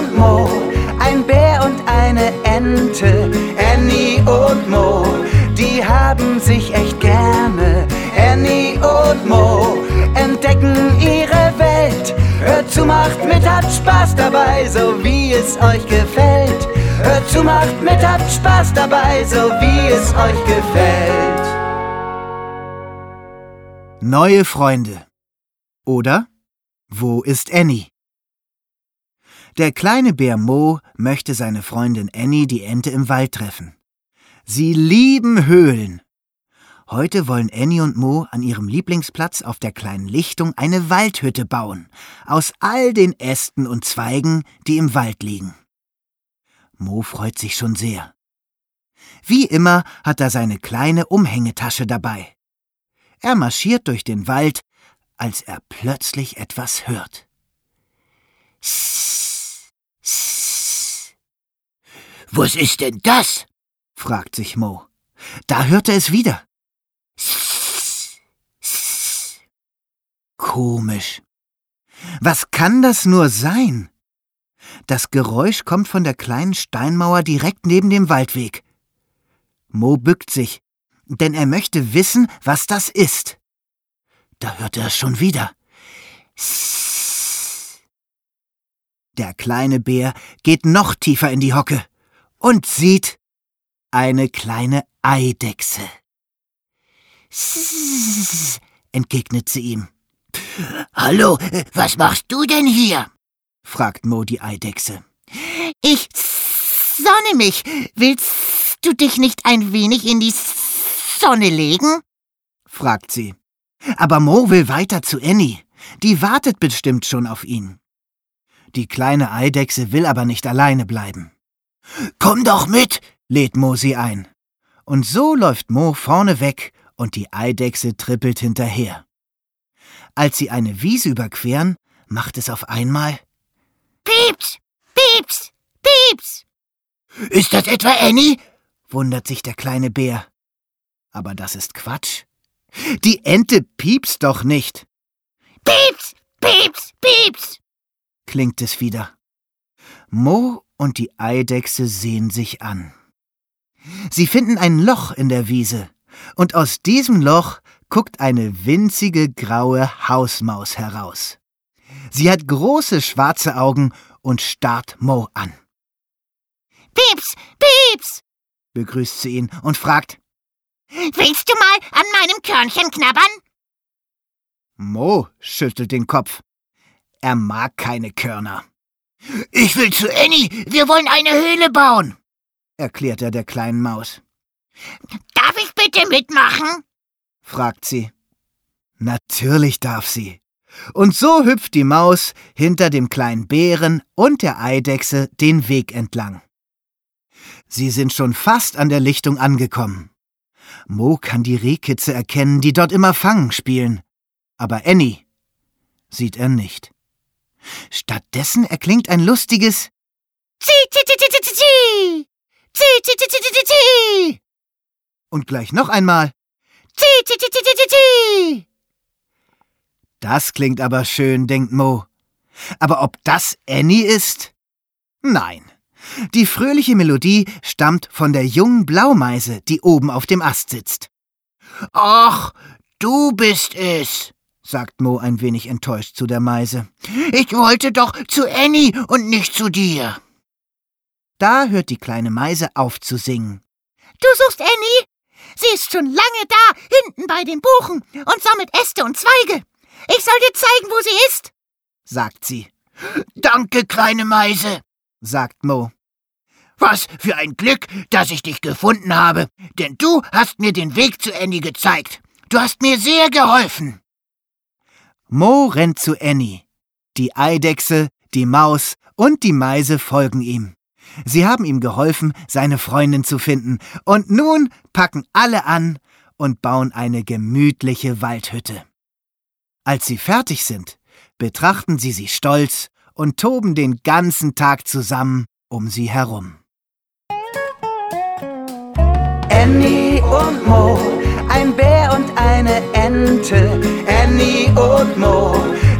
und Mo, ein Bär und eine Ente. Annie und Mo, die haben sich echt gerne. Annie und Mo entdecken ihre Welt. Hört zu, macht mit, habt Spaß dabei, so wie es euch gefällt. Hört zu, macht mit, habt Spaß dabei, so wie es euch gefällt. Neue Freunde. Oder Wo ist Annie? Der kleine Bär Mo möchte seine Freundin Annie, die Ente, im Wald treffen. Sie lieben Höhlen. Heute wollen Annie und Mo an ihrem Lieblingsplatz auf der kleinen Lichtung eine Waldhütte bauen, aus all den Ästen und Zweigen, die im Wald liegen. Mo freut sich schon sehr. Wie immer hat er seine kleine Umhängetasche dabei. Er marschiert durch den Wald, als er plötzlich etwas hört. Was ist denn das? fragt sich Mo. Da hört er es wieder. Komisch. Was kann das nur sein? Das Geräusch kommt von der kleinen Steinmauer direkt neben dem Waldweg. Mo bückt sich, denn er möchte wissen, was das ist. Da hört er es schon wieder. Der kleine Bär geht noch tiefer in die Hocke und sieht eine kleine Eidechse. entgegnet sie ihm. Hallo, was machst du denn hier? fragt Mo die Eidechse. Ich sonne mich. Willst du dich nicht ein wenig in die Sonne legen? fragt sie. Aber Mo will weiter zu Annie. Die wartet bestimmt schon auf ihn. Die kleine Eidechse will aber nicht alleine bleiben. Komm doch mit, lädt Mo sie ein. Und so läuft Mo vorne weg und die Eidechse trippelt hinterher. Als sie eine Wiese überqueren, macht es auf einmal Pieps, pieps, pieps. Ist das etwa Annie? wundert sich der kleine Bär. Aber das ist Quatsch. Die Ente piepst doch nicht. Pieps, pieps, pieps, klingt es wieder. Mo und die Eidechse sehen sich an. Sie finden ein Loch in der Wiese, und aus diesem Loch guckt eine winzige graue Hausmaus heraus. Sie hat große schwarze Augen und starrt Mo an. Pieps, pieps, begrüßt sie ihn und fragt, Willst du mal an meinem Körnchen knabbern? Mo schüttelt den Kopf. Er mag keine Körner. Ich will zu Annie. Wir wollen eine Höhle bauen, erklärt er der kleinen Maus. Darf ich bitte mitmachen? fragt sie. Natürlich darf sie. Und so hüpft die Maus hinter dem kleinen Bären und der Eidechse den Weg entlang. Sie sind schon fast an der Lichtung angekommen. Mo kann die Rehkitze erkennen, die dort immer Fangen spielen. Aber Annie sieht er nicht. Stattdessen erklingt ein lustiges. Und gleich noch einmal. Das klingt aber schön, denkt Mo. Aber ob das Annie ist? Nein. Die fröhliche Melodie stammt von der jungen Blaumeise, die oben auf dem Ast sitzt. Ach, du bist es, sagt Mo ein wenig enttäuscht zu der Meise. Ich wollte doch zu Annie und nicht zu dir. Da hört die kleine Meise auf zu singen. Du suchst Annie? Sie ist schon lange da, hinten bei den Buchen und sammelt Äste und Zweige. Ich soll dir zeigen, wo sie ist, sagt sie. Danke, kleine Meise, sagt Mo. Was für ein Glück, dass ich dich gefunden habe, denn du hast mir den Weg zu Annie gezeigt. Du hast mir sehr geholfen. Mo rennt zu Annie. Die Eidechse, die Maus und die Meise folgen ihm. Sie haben ihm geholfen, seine Freundin zu finden, und nun packen alle an und bauen eine gemütliche Waldhütte. Als sie fertig sind, betrachten sie sie stolz und toben den ganzen Tag zusammen um sie herum. Annie und Mo, ein Bär und eine Ente. Annie und Mo,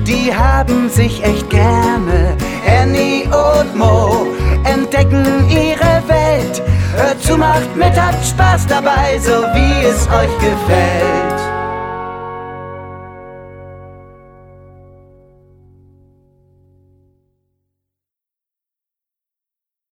die haben sich echt gerne. Annie und Mo entdecken ihre Welt. Hört zu, macht mit, habt Spaß dabei, so wie es euch gefällt.